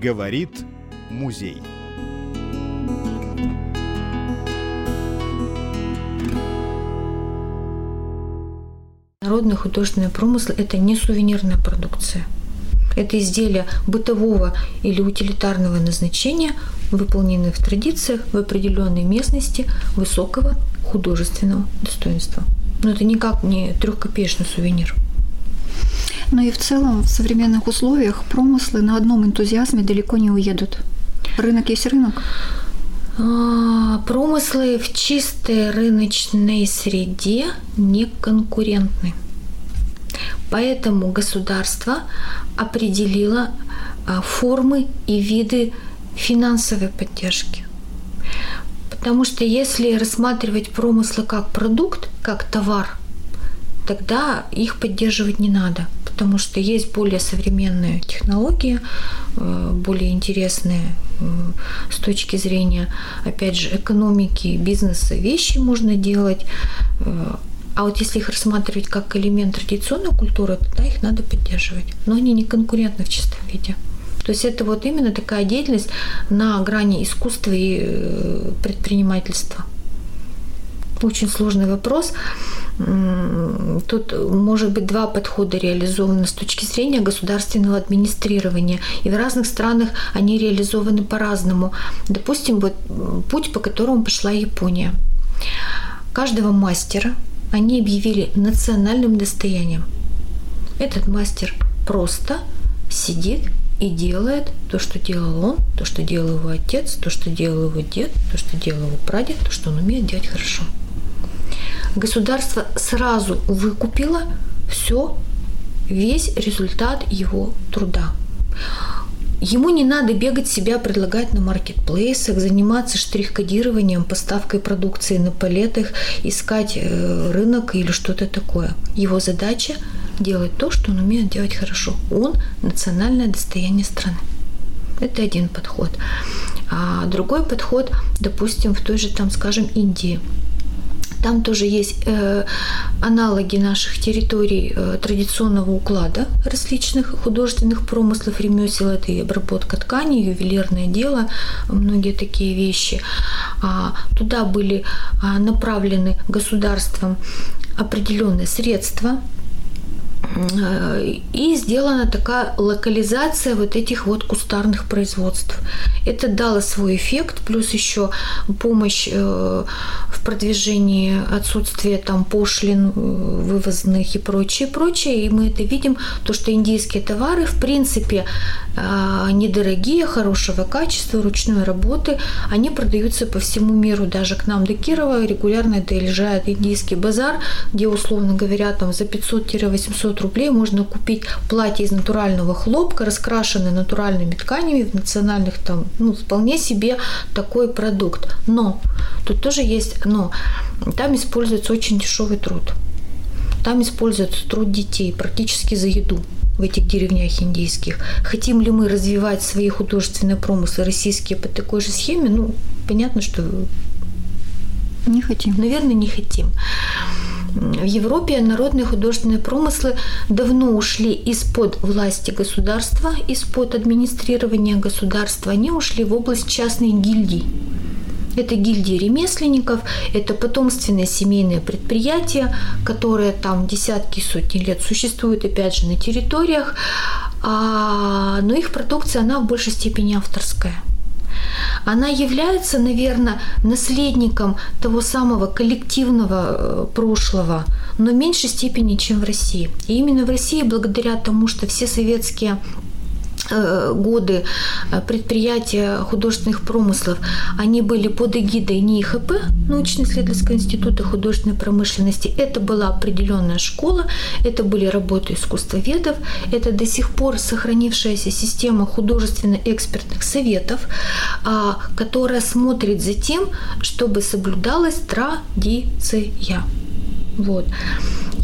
Говорит музей. Народный художественный промысл – это не сувенирная продукция. Это изделия бытового или утилитарного назначения, выполненные в традициях в определенной местности высокого художественного достоинства. Но это никак не трехкопеечный сувенир. Но и в целом в современных условиях промыслы на одном энтузиазме далеко не уедут. Рынок есть рынок. А, промыслы в чистой рыночной среде не конкурентны. Поэтому государство определило а, формы и виды финансовой поддержки. Потому что если рассматривать промыслы как продукт, как товар, тогда их поддерживать не надо потому что есть более современные технологии, э, более интересные э, с точки зрения, опять же, экономики, бизнеса вещи можно делать. Э, а вот если их рассматривать как элемент традиционной культуры, тогда их надо поддерживать. Но они не конкурентны в чистом виде. То есть это вот именно такая деятельность на грани искусства и предпринимательства. Очень сложный вопрос. Тут может быть два подхода реализованы с точки зрения государственного администрирования. И в разных странах они реализованы по-разному. Допустим, вот путь, по которому пошла Япония. Каждого мастера они объявили национальным достоянием. Этот мастер просто сидит и делает то, что делал он, то, что делал его отец, то, что делал его дед, то, что делал его прадед, то, что он умеет делать хорошо государство сразу выкупило все, весь результат его труда. Ему не надо бегать себя предлагать на маркетплейсах, заниматься штрих-кодированием, поставкой продукции на палетах, искать э, рынок или что-то такое. Его задача делать то, что он умеет делать хорошо. Он национальное достояние страны. Это один подход. А другой подход, допустим, в той же, там, скажем, Индии – там тоже есть э, аналоги наших территорий э, традиционного уклада различных художественных промыслов, ремесел. Это и обработка ткани, ювелирное дело, многие такие вещи. А, туда были а, направлены государством определенные средства и сделана такая локализация вот этих вот кустарных производств. Это дало свой эффект, плюс еще помощь э, в продвижении отсутствия там пошлин э, вывозных и прочее, прочее. И мы это видим, то, что индийские товары, в принципе, э, недорогие, хорошего качества, ручной работы, они продаются по всему миру, даже к нам до Кирова регулярно доезжает индийский базар, где, условно говоря, там за 500-800 500 рублей можно купить платье из натурального хлопка, раскрашенное натуральными тканями в национальных там, ну, вполне себе такой продукт. Но, тут тоже есть но, там используется очень дешевый труд. Там используется труд детей практически за еду в этих деревнях индийских. Хотим ли мы развивать свои художественные промыслы российские по такой же схеме? Ну, понятно, что не хотим. Наверное, не хотим. В Европе народные художественные промыслы давно ушли из-под власти государства, из-под администрирования государства. Они ушли в область частной гильдий. Это гильдии ремесленников, это потомственные семейные предприятия, которые там десятки, сотни лет существуют, опять же, на территориях, а, но их продукция, она в большей степени авторская она является, наверное, наследником того самого коллективного э, прошлого, но в меньшей степени, чем в России. И именно в России, благодаря тому, что все советские годы э, предприятия художественных промыслов, они были под эгидой НИИХП, научно-исследовательского института художественной промышленности. Это была определенная школа, это были работы искусствоведов, это до сих пор сохранившаяся система художественно-экспертных советов, а, которая смотрит за тем, чтобы соблюдалась традиция. Вот.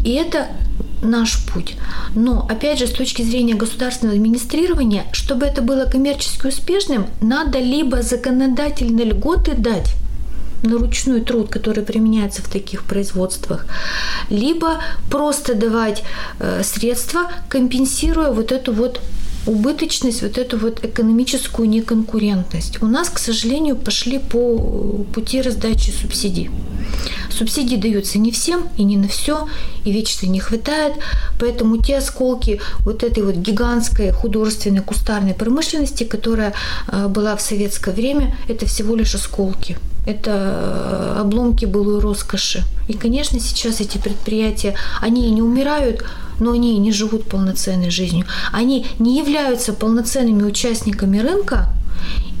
И это наш путь. Но, опять же, с точки зрения государственного администрирования, чтобы это было коммерчески успешным, надо либо законодательные льготы дать на ручной труд, который применяется в таких производствах, либо просто давать э, средства, компенсируя вот эту вот убыточность, вот эту вот экономическую неконкурентность. У нас, к сожалению, пошли по пути раздачи субсидий. Субсидии даются не всем и не на все, и вечно не хватает, поэтому те осколки вот этой вот гигантской художественной кустарной промышленности, которая э, была в советское время, это всего лишь осколки. Это э, обломки былой роскоши. И, конечно, сейчас эти предприятия, они не умирают, но они не живут полноценной жизнью. Они не являются полноценными участниками рынка,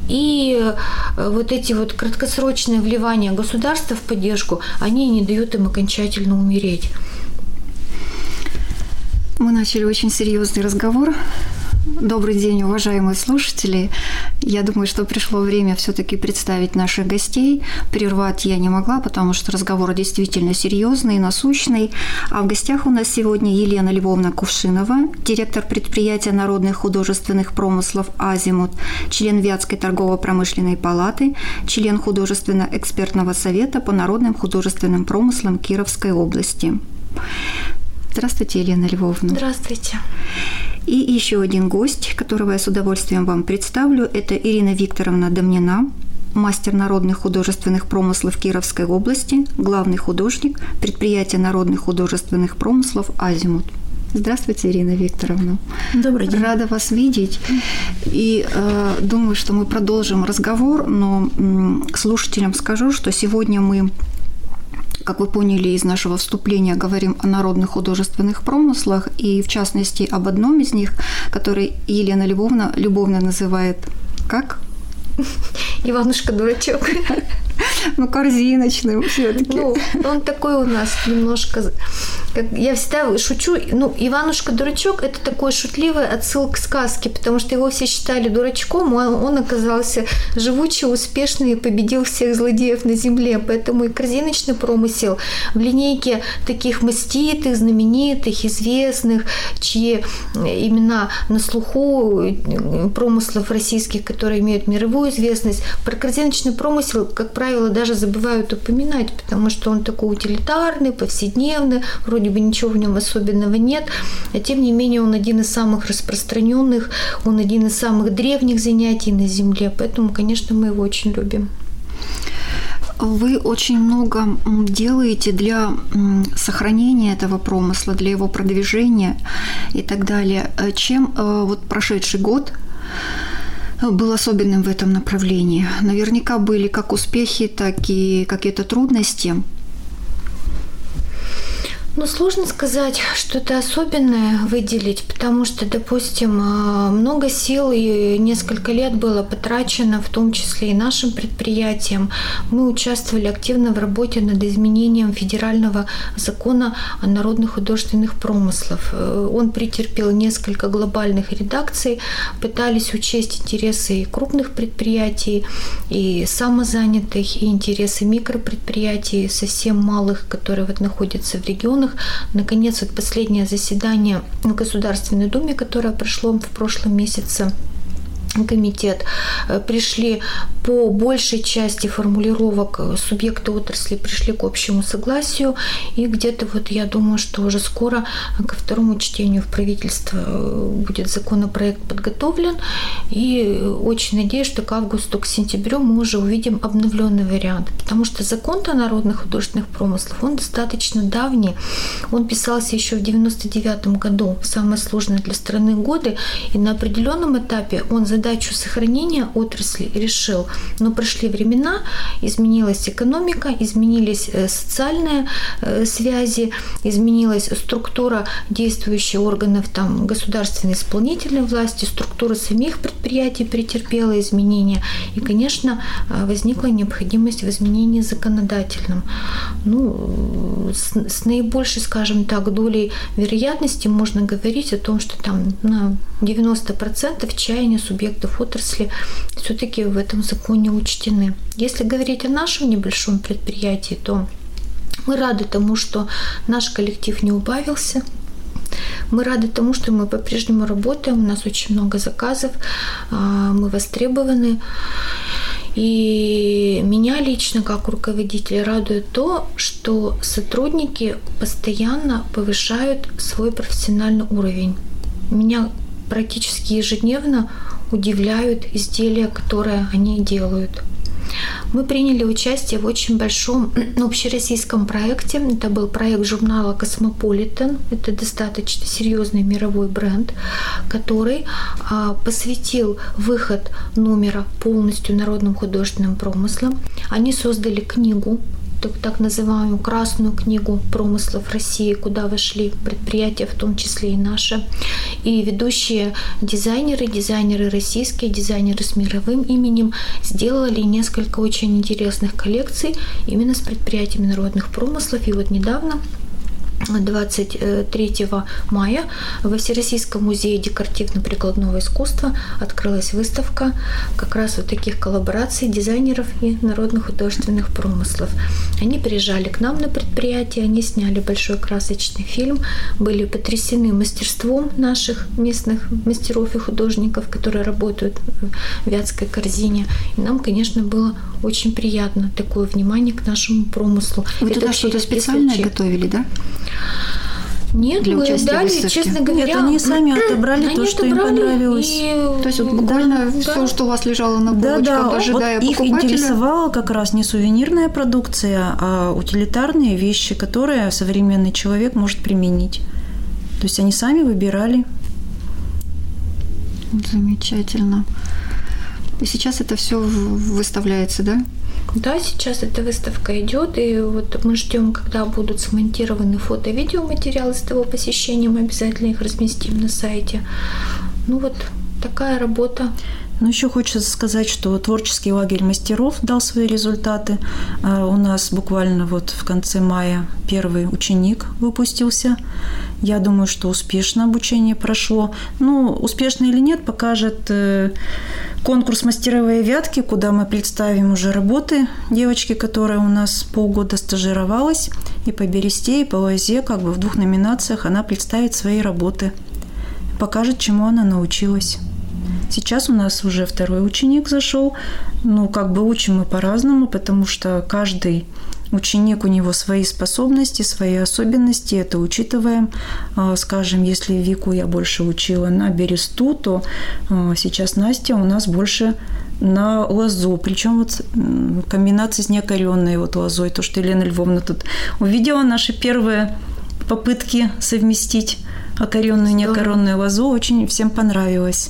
и э, вот эти вот краткосрочные вливания государства в поддержку, они не дают им окончательно умереть. Мы начали очень серьезный разговор Добрый день, уважаемые слушатели. Я думаю, что пришло время все-таки представить наших гостей. Прервать я не могла, потому что разговор действительно серьезный, насущный. А в гостях у нас сегодня Елена Львовна Кувшинова, директор предприятия народных художественных промыслов «Азимут», член Вятской торгово-промышленной палаты, член художественно-экспертного совета по народным художественным промыслам Кировской области. Здравствуйте, Елена Львовна. Здравствуйте. И еще один гость, которого я с удовольствием вам представлю, это Ирина Викторовна Домнина, мастер народных художественных промыслов Кировской области, главный художник предприятия народных художественных промыслов «Азимут». Здравствуйте, Ирина Викторовна. Добрый день. Рада вас видеть. И э, думаю, что мы продолжим разговор, но э, слушателям скажу, что сегодня мы как вы поняли из нашего вступления, говорим о народных художественных промыслах и, в частности, об одном из них, который Елена Львовна любовно называет как? Иванушка-дурачок. Ну, корзиночный все-таки. Ну, он такой у нас немножко... Как я всегда шучу, ну, Иванушка-дурачок – это такой шутливый отсыл к сказке, потому что его все считали дурачком, а он оказался живучий, успешный и победил всех злодеев на земле. Поэтому и корзиночный промысел в линейке таких маститых, знаменитых, известных, чьи имена на слуху промыслов российских, которые имеют мировую известность. Про корзиночный промысел, как правило, даже забывают упоминать, потому что он такой утилитарный, повседневный, вроде бы ничего в нем особенного нет, а тем не менее он один из самых распространенных, он один из самых древних занятий на Земле, поэтому, конечно, мы его очень любим. Вы очень много делаете для сохранения этого промысла, для его продвижения и так далее. Э, чем э, вот прошедший год был особенным в этом направлении. Наверняка были как успехи, так и какие-то трудности. Ну, сложно сказать, что-то особенное выделить, потому что, допустим, а, много сил и несколько лет было потрачено, в том числе и нашим предприятием. Мы участвовали активно в работе над изменением федерального закона о народных художественных промыслах. Э, он претерпел несколько глобальных редакций, пытались учесть интересы и крупных предприятий, и самозанятых, и интересы микропредприятий, совсем малых, которые вот находятся в регионах регионах. Наконец, вот последнее заседание в Государственной Думе, которое прошло в прошлом месяце, комитет э, пришли по большей части формулировок э, субъекты отрасли пришли к общему согласию. И где-то вот я думаю, что уже скоро ко второму чтению в правительство э, будет законопроект подготовлен. И очень надеюсь, что к августу, к сентябрю мы уже увидим обновленный вариант, потому что закон о народных художественных промыслах, он достаточно давний, он писался еще в 99 году, самые сложные для страны годы, и на определенном этапе он задал задачу сохранения отрасли решил. Но прошли времена, изменилась экономика, изменились э, социальные э, связи, изменилась структура действующих органов там, государственной исполнительной власти, структура самих предприятий претерпела изменения. И, конечно, э, возникла необходимость в изменении законодательном. Ну, с, с наибольшей, скажем так, долей вероятности можно говорить о том, что там на 90% чаяния субъекта субъектов отрасли все-таки в этом законе учтены. Если говорить о нашем небольшом предприятии, то мы рады тому, что наш коллектив не убавился, мы рады тому, что мы по-прежнему работаем, у нас очень много заказов, а, мы востребованы. И меня лично, как руководитель, радует то, что сотрудники постоянно повышают свой профессиональный уровень. Меня практически ежедневно удивляют изделия, которые они делают. Мы приняли участие в очень большом общероссийском проекте. Это был проект журнала «Cosmopolitan». Это достаточно серьезный мировой бренд, который а, посвятил выход номера полностью народным художественным промыслам. Они создали книгу так, называемую Красную книгу промыслов России, куда вошли предприятия, в том числе и наши. И ведущие дизайнеры, дизайнеры российские, дизайнеры с мировым именем сделали несколько очень интересных коллекций именно с предприятиями народных промыслов. И вот недавно 23 мая во Всероссийском музее декоративно-прикладного искусства открылась выставка как раз вот таких коллабораций дизайнеров и народных художественных промыслов. Они приезжали к нам на предприятие, они сняли большой красочный фильм, были потрясены мастерством наших местных мастеров и художников, которые работают в Вятской корзине. И нам, конечно, было очень приятно такое внимание к нашему промыслу. Вы Это туда что-то специальное готовили, да? Нет, для мы дали, честно говоря. Нет, они сами отобрали они то, что отобрали, им понравилось. И... То есть вот буквально да, все, да. что у вас лежало на полочках, да, да. ожидая вот Их интересовала как раз не сувенирная продукция, а утилитарные вещи, которые современный человек может применить. То есть они сами выбирали. Замечательно. И сейчас это все выставляется, да? Да, сейчас эта выставка идет, и вот мы ждем, когда будут смонтированы фото и видеоматериалы с того посещения, мы обязательно их разместим на сайте. Ну вот такая работа. Ну, еще хочется сказать, что творческий лагерь мастеров дал свои результаты. А, у нас буквально вот в конце мая первый ученик выпустился. Я думаю, что успешно обучение прошло. Ну, успешно или нет, покажет э, конкурс «Мастеровые вятки», куда мы представим уже работы девочки, которая у нас полгода стажировалась. И по бересте, и по лозе, как бы в двух номинациях она представит свои работы. Покажет, чему она научилась. Сейчас у нас уже второй ученик зашел. Ну, как бы учим мы по-разному, потому что каждый ученик, у него свои способности, свои особенности, это учитываем. А, скажем, если Вику я больше учила на бересту, то а, сейчас Настя у нас больше на лозу, причем вот комбинация с неокоренной вот лозой, то, что Елена Львовна тут увидела наши первые попытки совместить окоренную и неокоренную лозу, очень всем понравилось.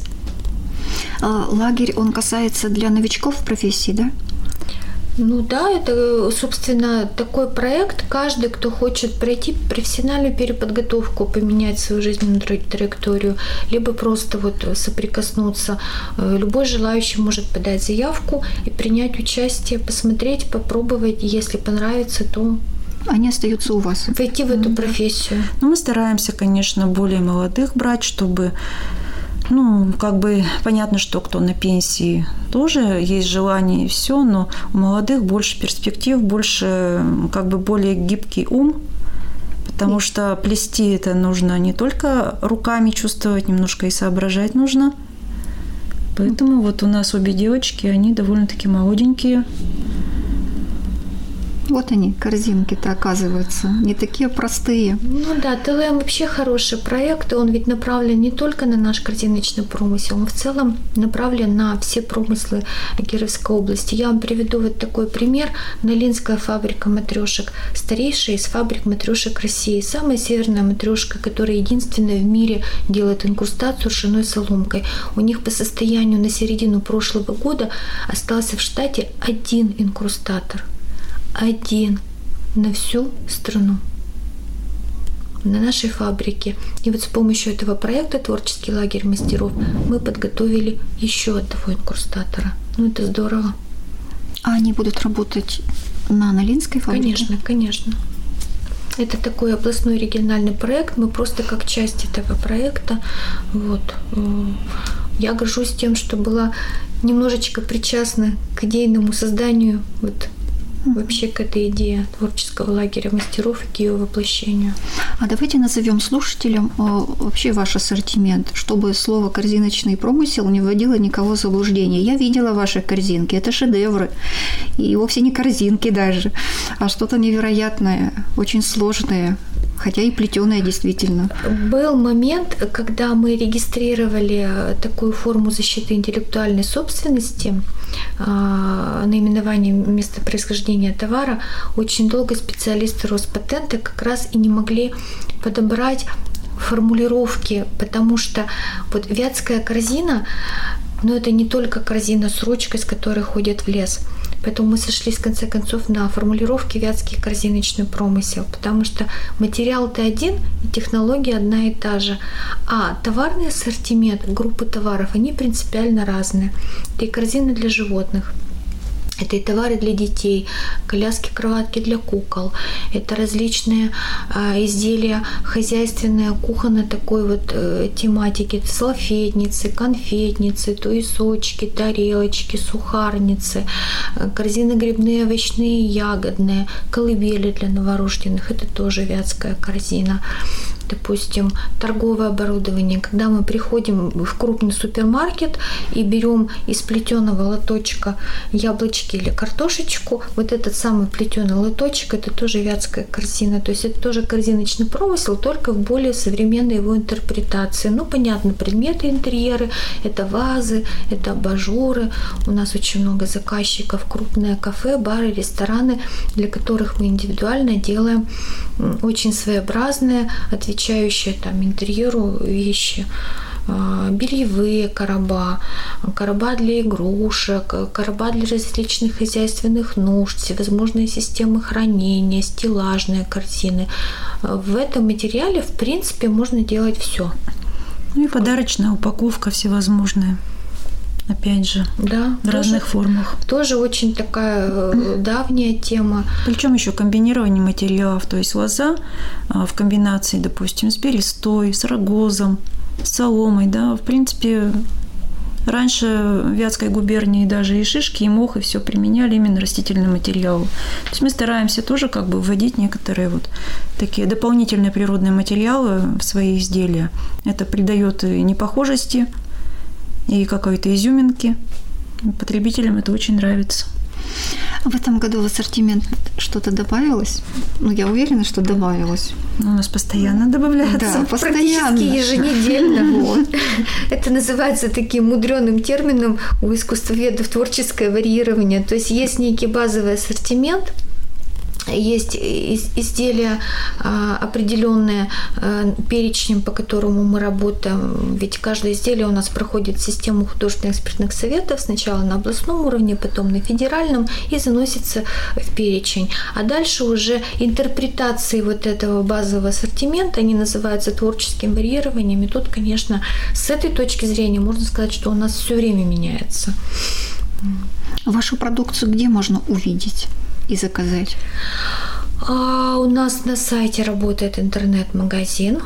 А, лагерь, он касается для новичков в профессии, да? Ну да, это, собственно, такой проект. Каждый, кто хочет пройти профессиональную переподготовку, поменять свою жизненную траекторию, либо просто вот соприкоснуться, э, любой желающий может подать заявку и принять участие, посмотреть, попробовать. Если понравится, то они остаются у вас. Войти в эту профессию. Ну, мы стараемся, конечно, более молодых брать, чтобы ну, как бы понятно, что кто на пенсии тоже есть желание и все, но у молодых больше перспектив, больше как бы более гибкий ум, потому что плести это нужно не только руками чувствовать, немножко и соображать нужно. Поэтому вот у нас обе девочки, они довольно-таки молоденькие, вот они, корзинки-то, оказываются, не такие простые. Ну да, ТЛМ вообще хороший проект, он ведь направлен не только на наш корзиночный промысел, он в целом направлен на все промыслы Кировской области. Я вам приведу вот такой пример. Налинская фабрика матрешек, старейшая из фабрик матрешек России, самая северная матрешка, которая единственная в мире делает инкрустацию ржаной соломкой. У них по состоянию на середину прошлого года остался в штате один инкрустатор – один на всю страну на нашей фабрике. И вот с помощью этого проекта «Творческий лагерь мастеров» мы подготовили еще одного инкурстатора. Ну, это здорово. А они будут работать на Налинской фабрике? Конечно, конечно. Это такой областной региональный проект. Мы просто как часть этого проекта. Вот. Я горжусь тем, что была немножечко причастна к идейному созданию вот вообще к этой идее творческого лагеря мастеров и к ее воплощению. А давайте назовем слушателям вообще ваш ассортимент, чтобы слово «корзиночный промысел» не вводило никого в заблуждение. Я видела ваши корзинки, это шедевры. И вовсе не корзинки даже, а что-то невероятное, очень сложное, Хотя и плетеная действительно. Был момент, когда мы регистрировали такую форму защиты интеллектуальной собственности, наименование места происхождения товара, очень долго специалисты Роспатента как раз и не могли подобрать формулировки, потому что вот вятская корзина, но это не только корзина с ручкой, с которой ходят в лес – Поэтому мы сошлись в конце концов на формулировке вятский корзиночный промысел, потому что материал-то один и технология одна и та же. А товарный ассортимент, группы товаров, они принципиально разные. Это и корзины для животных – это и товары для детей, коляски, кроватки для кукол. Это различные э, изделия хозяйственные, кухонной такой вот э, тематики. Салфетницы, конфетницы, туесочки, тарелочки, сухарницы, э, корзины грибные, овощные, ягодные, колыбели для новорожденных. Это тоже вятская корзина допустим, торговое оборудование, когда мы приходим в крупный супермаркет и берем из плетеного лоточка яблочки или картошечку, вот этот самый плетеный лоточек, это тоже вятская корзина, то есть это тоже корзиночный промысел, только в более современной его интерпретации. Ну, понятно, предметы интерьеры, это вазы, это абажуры, у нас очень много заказчиков, крупные кафе, бары, рестораны, для которых мы индивидуально делаем очень своеобразные, отвечающие отвечающие там интерьеру вещи а, бельевые короба, короба для игрушек, короба для различных хозяйственных нужд, всевозможные системы хранения, стеллажные картины. В этом материале, в принципе, можно делать все. Ну и подарочная упаковка всевозможная опять же, да, в тоже, разных формах. Тоже очень такая э, давняя тема. Причем еще комбинирование материалов, то есть лоза а, в комбинации, допустим, с берестой, с рогозом, с соломой, да, в принципе, Раньше в Вятской губернии даже и шишки, и мох, и все применяли именно растительный материал. То есть мы стараемся тоже как бы вводить некоторые вот такие дополнительные природные материалы в свои изделия. Это придает непохожести и какой-то изюминки. Потребителям это очень нравится. В этом году в ассортимент что-то добавилось? Ну, я уверена, что добавилось. Ну, у нас постоянно добавляется. Да, постоянно. Практически еженедельно. Вот. Это называется таким мудреным термином у искусствоведов творческое варьирование. То есть есть некий базовый ассортимент, есть изделия а, определенные а, перечнем, по которому мы работаем. Ведь каждое изделие у нас проходит систему художественных экспертных советов сначала на областном уровне, потом на федеральном и заносится в перечень. А дальше уже интерпретации вот этого базового ассортимента, они называются творческим варьированием. И тут, конечно, с этой точки зрения можно сказать, что у нас все время меняется. Вашу продукцию где можно увидеть? И заказать? А у нас на сайте работает интернет-магазин.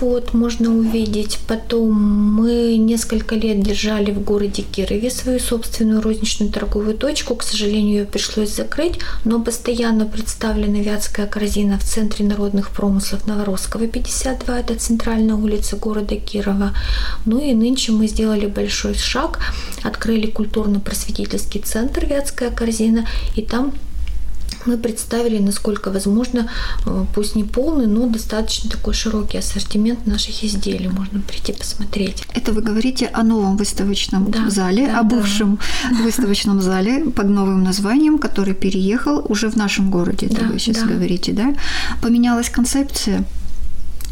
Вот, можно увидеть. Потом мы несколько лет держали в городе Кирове свою собственную розничную торговую точку. К сожалению, ее пришлось закрыть, но постоянно представлена вятская корзина в Центре народных промыслов Новоросского, 52, это центральная улица города Кирова. Ну и нынче мы сделали большой шаг, открыли культурно-просветительский центр «Вятская корзина», и там мы представили, насколько возможно, э, пусть не полный, но достаточно такой широкий ассортимент наших изделий. Можно прийти посмотреть. Это вы говорите о новом выставочном да, зале, да, о бывшем да. выставочном зале под новым названием, который переехал уже в нашем городе, да, это вы сейчас да. говорите, да? Поменялась концепция?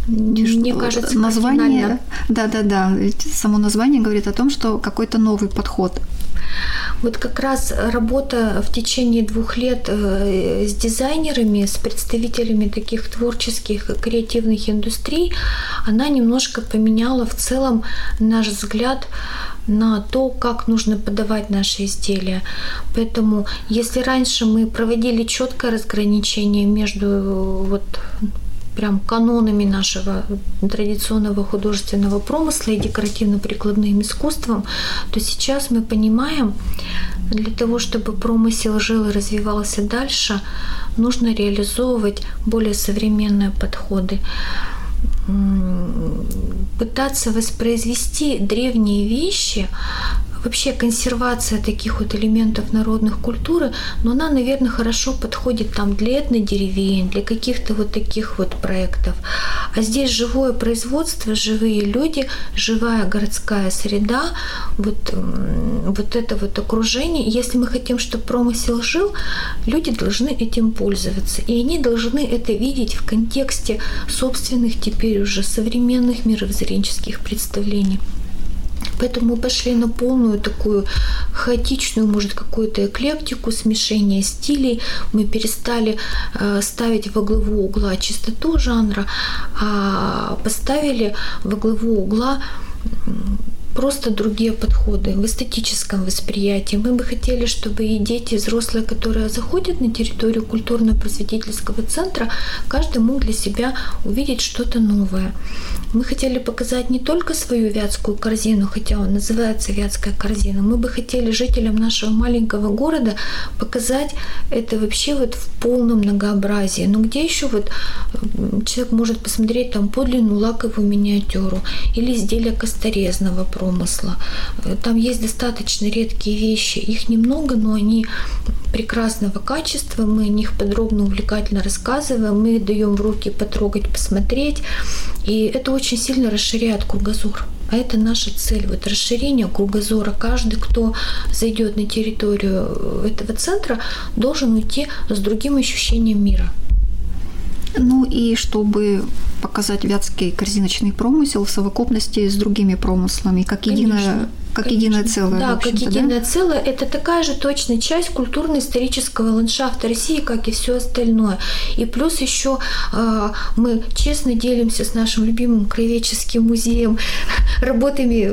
Мне кажется, название, да, да, да. Само название говорит о том, что какой-то новый подход вот как раз работа в течение двух лет э, с дизайнерами, с представителями таких творческих, креативных индустрий, она немножко поменяла в целом наш взгляд на то, как нужно подавать наши изделия. Поэтому, если раньше мы проводили четкое разграничение между вот прям канонами нашего традиционного художественного промысла и декоративно-прикладным искусством, то сейчас мы понимаем, для того, чтобы промысел жил и развивался дальше, нужно реализовывать более современные подходы. Пытаться воспроизвести древние вещи вообще консервация таких вот элементов народных культуры, но она, наверное, хорошо подходит там для этнодеревень, для каких-то вот таких вот проектов. А здесь живое производство, живые люди, живая городская среда, вот, вот это вот окружение. Если мы хотим, чтобы промысел жил, люди должны этим пользоваться. И они должны это видеть в контексте собственных теперь уже современных мировоззренческих представлений. Поэтому мы пошли на полную такую хаотичную, может, какую-то эклектику, смешение стилей. Мы перестали э, ставить во главу угла чистоту жанра, а поставили во главу угла просто другие подходы в эстетическом восприятии. Мы бы хотели, чтобы и дети, и взрослые, которые заходят на территорию культурно-просветительского центра, каждый мог для себя увидеть что-то новое. Мы хотели показать не только свою вятскую корзину, хотя он называется вятская корзина, мы бы хотели жителям нашего маленького города показать это вообще вот в полном многообразии. Но где еще вот человек может посмотреть там подлинную лаковую миниатюру или изделие косторезного профиля, промысла. Там есть достаточно редкие вещи. Их немного, но они прекрасного качества. Мы о них подробно, увлекательно рассказываем. Мы даем в руки потрогать, посмотреть. И это очень сильно расширяет кругозор. А это наша цель, вот расширение кругозора. Каждый, кто зайдет на территорию этого центра, должен уйти с другим ощущением мира. Ну и чтобы показать вятский корзиночный промысел в совокупности с другими промыслами, как единое как Конечно. единое целое. Да, как единое да? целое. Это такая же точная часть культурно-исторического ландшафта России, как и все остальное. И плюс еще э, мы честно делимся с нашим любимым краеведческим музеем работами,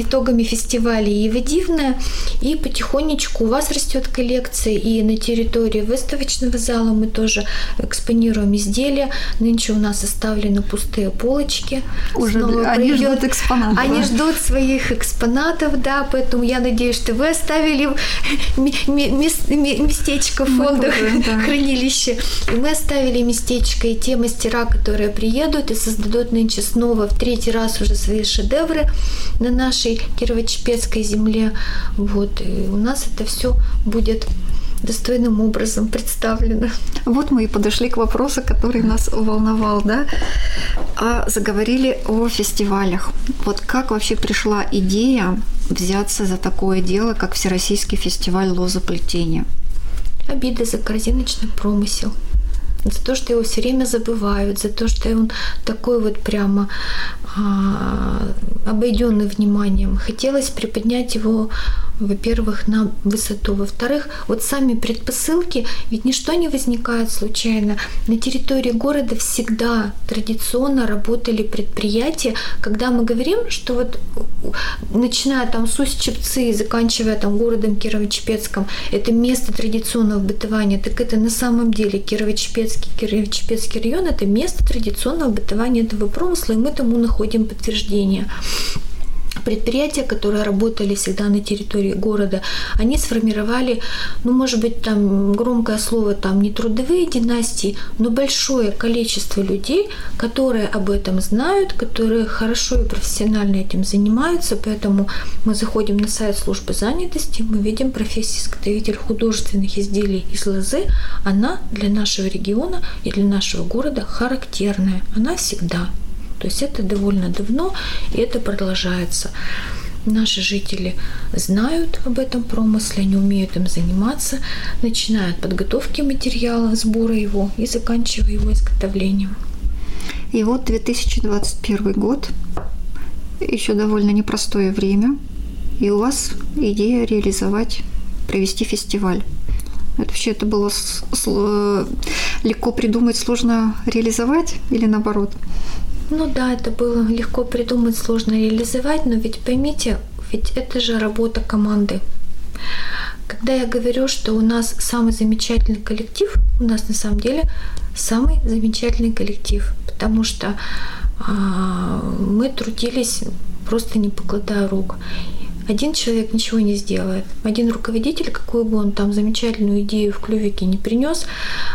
итогами фестиваля Ива Дивная. И потихонечку у вас растет коллекция, и на территории выставочного зала мы тоже экспонируем изделия. Нынче у нас оставлены пустые полочки. Уже Снова они придет. ждут экспонатов. Они ждут своих экспонатов донатов, да, поэтому я надеюсь, что вы оставили местечко в фондах да. хранилище. И мы оставили местечко, и те мастера, которые приедут и создадут нынче снова в третий раз уже свои шедевры на нашей Кирово-Чепецкой земле. Вот, и у нас это все будет достойным образом представлено. Вот мы и подошли к вопросу, который нас волновал, да? А заговорили о фестивалях. Вот как вообще пришла идея взяться за такое дело, как Всероссийский фестиваль лозоплетения? Обиды за корзиночный промысел за то, что его все время забывают, за то, что он такой вот прямо а, обойденный вниманием. Хотелось приподнять его во-первых, на высоту. Во-вторых, вот сами предпосылки, ведь ничто не возникает случайно. На территории города всегда традиционно работали предприятия. Когда мы говорим, что вот начиная там с Усть-Чепцы и заканчивая там городом Кирово-Чепецком, это место традиционного бытования, так это на самом деле Кирово-Чепецкий, Кирово-Чепецкий район – это место традиционного бытования этого промысла, и мы тому находим подтверждение предприятия, которые работали всегда на территории города, они сформировали, ну, может быть, там громкое слово, там не трудовые династии, но большое количество людей, которые об этом знают, которые хорошо и профессионально этим занимаются, поэтому мы заходим на сайт службы занятости, мы видим профессию изготовитель художественных изделий из лозы, она для нашего региона и для нашего города характерная, она всегда то есть это довольно давно, и это продолжается. Наши жители знают об этом промысле, они умеют им заниматься, начиная от подготовки материала, сбора его и заканчивая его изготовлением. И вот 2021 год, еще довольно непростое время, и у вас идея реализовать, провести фестиваль. Это вообще это было легко придумать, сложно реализовать или наоборот? Ну да, это было легко придумать, сложно реализовать, но ведь поймите, ведь это же работа команды. Когда я говорю, что у нас самый замечательный коллектив, у нас на самом деле самый замечательный коллектив, потому что а, мы трудились просто не покладая рук. Один человек ничего не сделает. Один руководитель, какую бы он там замечательную идею в клювике не принес,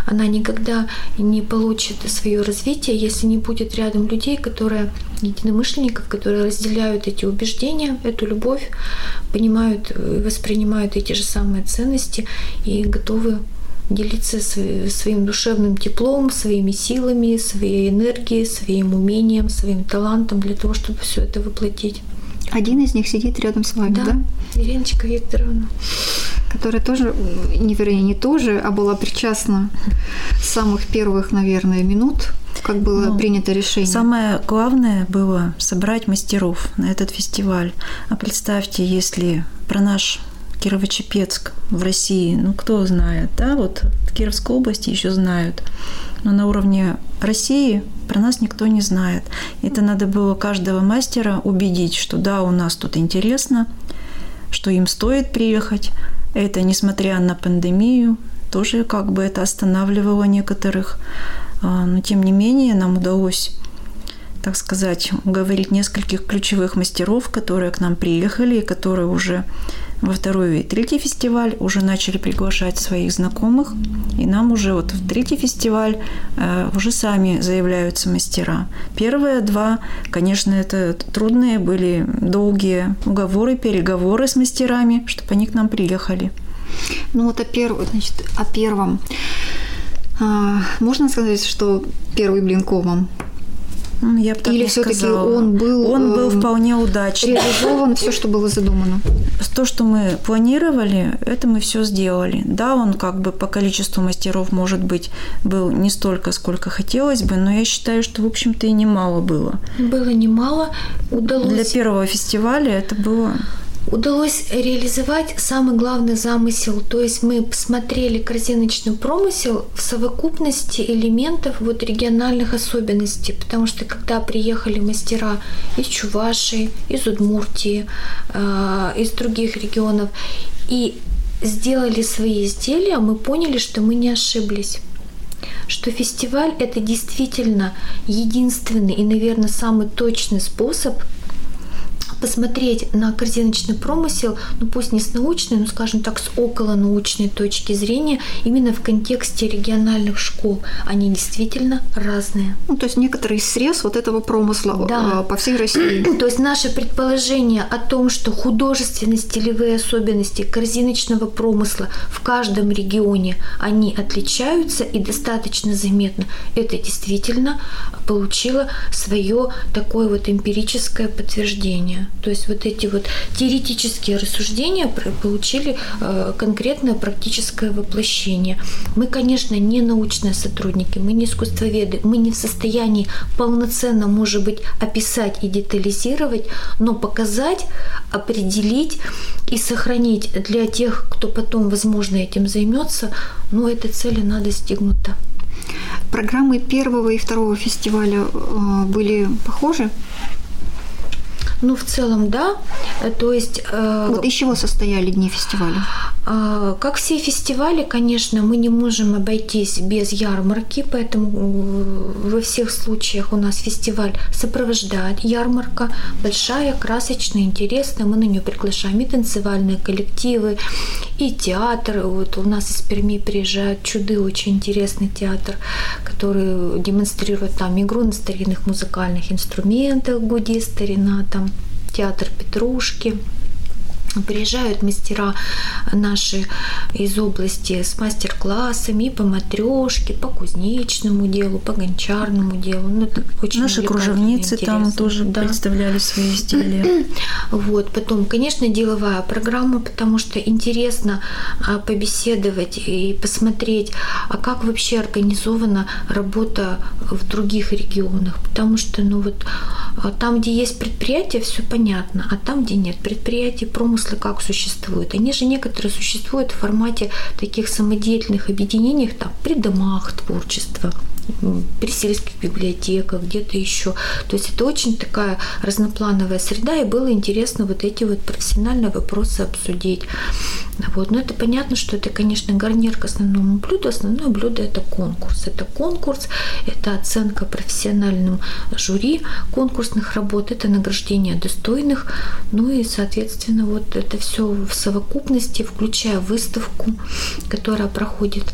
она никогда не получит свое развитие, если не будет рядом людей, которые единомышленников, которые разделяют эти убеждения, эту любовь, понимают, воспринимают эти же самые ценности и готовы делиться своим душевным теплом, своими силами, своей энергией, своим умением, своим талантом для того, чтобы все это воплотить. Один из них сидит рядом с вами, да? Да, Ириночка Викторовна. Которая тоже, не вернее, не тоже, а была причастна с самых первых, наверное, минут, как было ну, принято решение. Самое главное было собрать мастеров на этот фестиваль. А представьте, если про наш Кирово-Чепецк в России, ну кто знает, да, вот в Кировской области еще знают, но на уровне России про нас никто не знает. Это надо было каждого мастера убедить, что да, у нас тут интересно, что им стоит приехать. Это, несмотря на пандемию, тоже как бы это останавливало некоторых. А, но тем не менее нам удалось так сказать, уговорить нескольких ключевых мастеров, которые к нам приехали и которые уже во второй и третий фестиваль уже начали приглашать своих знакомых, и нам уже вот в третий фестиваль э, уже сами заявляются мастера. Первые два, конечно, это трудные были долгие уговоры, переговоры с мастерами, чтобы они к нам приехали. Ну вот о, первом, значит, о первом. А, можно сказать, что первый блин комом ну, я бы так Или все-таки он был, он был эм, вполне удачный. Реализован все, что было задумано. То, что мы планировали, это мы все сделали. Да, он как бы по количеству мастеров, может быть, был не столько, сколько хотелось бы, но я считаю, что, в общем-то, и немало было. Было немало. Удалось... Для первого фестиваля это было удалось реализовать самый главный замысел. То есть мы посмотрели корзиночный промысел в совокупности элементов вот региональных особенностей. Потому что когда приехали мастера из Чувашии, из Удмуртии, э, из других регионов и сделали свои изделия, мы поняли, что мы не ошиблись что фестиваль это действительно единственный и, наверное, самый точный способ посмотреть на корзиночный промысел, ну пусть не с научной, но, скажем так, с околонаучной точки зрения, именно в контексте региональных школ. Они действительно разные. Ну, то есть некоторый срез вот этого промысла да. по всей России. То есть наше предположение о том, что художественно-стилевые особенности корзиночного промысла в каждом регионе, они отличаются и достаточно заметно, это действительно получило свое такое вот эмпирическое подтверждение. То есть вот эти вот теоретические рассуждения получили э, конкретное практическое воплощение. Мы, конечно, не научные сотрудники, мы не искусствоведы, мы не в состоянии полноценно, может быть, описать и детализировать, но показать, определить и сохранить для тех, кто потом, возможно, этим займется, ну, этой цели надо достигнута. Программы первого и второго фестиваля э, были похожи? Ну, в целом, да. То есть... Э, вот из чего состояли дни фестиваля? Э, как все фестивали, конечно, мы не можем обойтись без ярмарки, поэтому э, во всех случаях у нас фестиваль сопровождает ярмарка, большая, красочная, интересная. Мы на нее приглашаем и танцевальные коллективы, и театр. Вот у нас из Перми приезжают чуды, очень интересный театр, который демонстрирует там игру на старинных музыкальных инструментах, гуди старина, там театр Петрушки, приезжают мастера наши из области с мастер-классами по матрешке, по кузнечному делу, по гончарному делу. Ну, это очень наши кружевницы там тоже да. представляли свои изделия. Вот, потом, конечно, деловая программа, потому что интересно а, побеседовать и посмотреть, а как вообще организована работа в других регионах, потому что, ну вот, там, где есть предприятия, все понятно, а там, где нет предприятий, промысл смысле как существуют. Они же некоторые существуют в формате таких самодеятельных объединений, там, при домах творчества, при сельских библиотеках, где-то еще. То есть это очень такая разноплановая среда, и было интересно вот эти вот профессиональные вопросы обсудить. Вот. Но это понятно, что это, конечно, гарнир к основному блюду. Основное блюдо – это конкурс. Это конкурс, это оценка профессиональным жюри конкурсных работ, это награждение достойных. Ну и, соответственно, вот это все в совокупности, включая выставку, которая проходит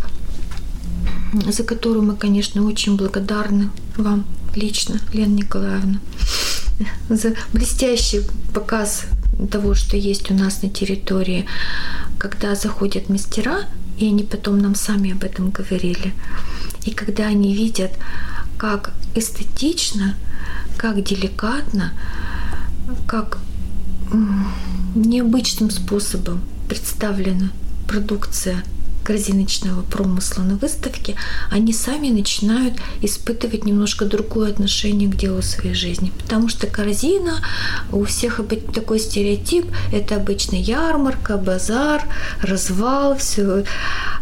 за которую мы, конечно, очень благодарны вам лично, Лена Николаевна. за блестящий показ того, что есть у нас на территории, когда заходят мастера, и они потом нам сами об этом говорили, и когда они видят, как эстетично, как деликатно, как необычным способом представлена продукция корзиночного промысла на выставке, они сами начинают испытывать немножко другое отношение к делу своей жизни. Потому что корзина, у всех такой стереотип, это обычно ярмарка, базар, развал, все.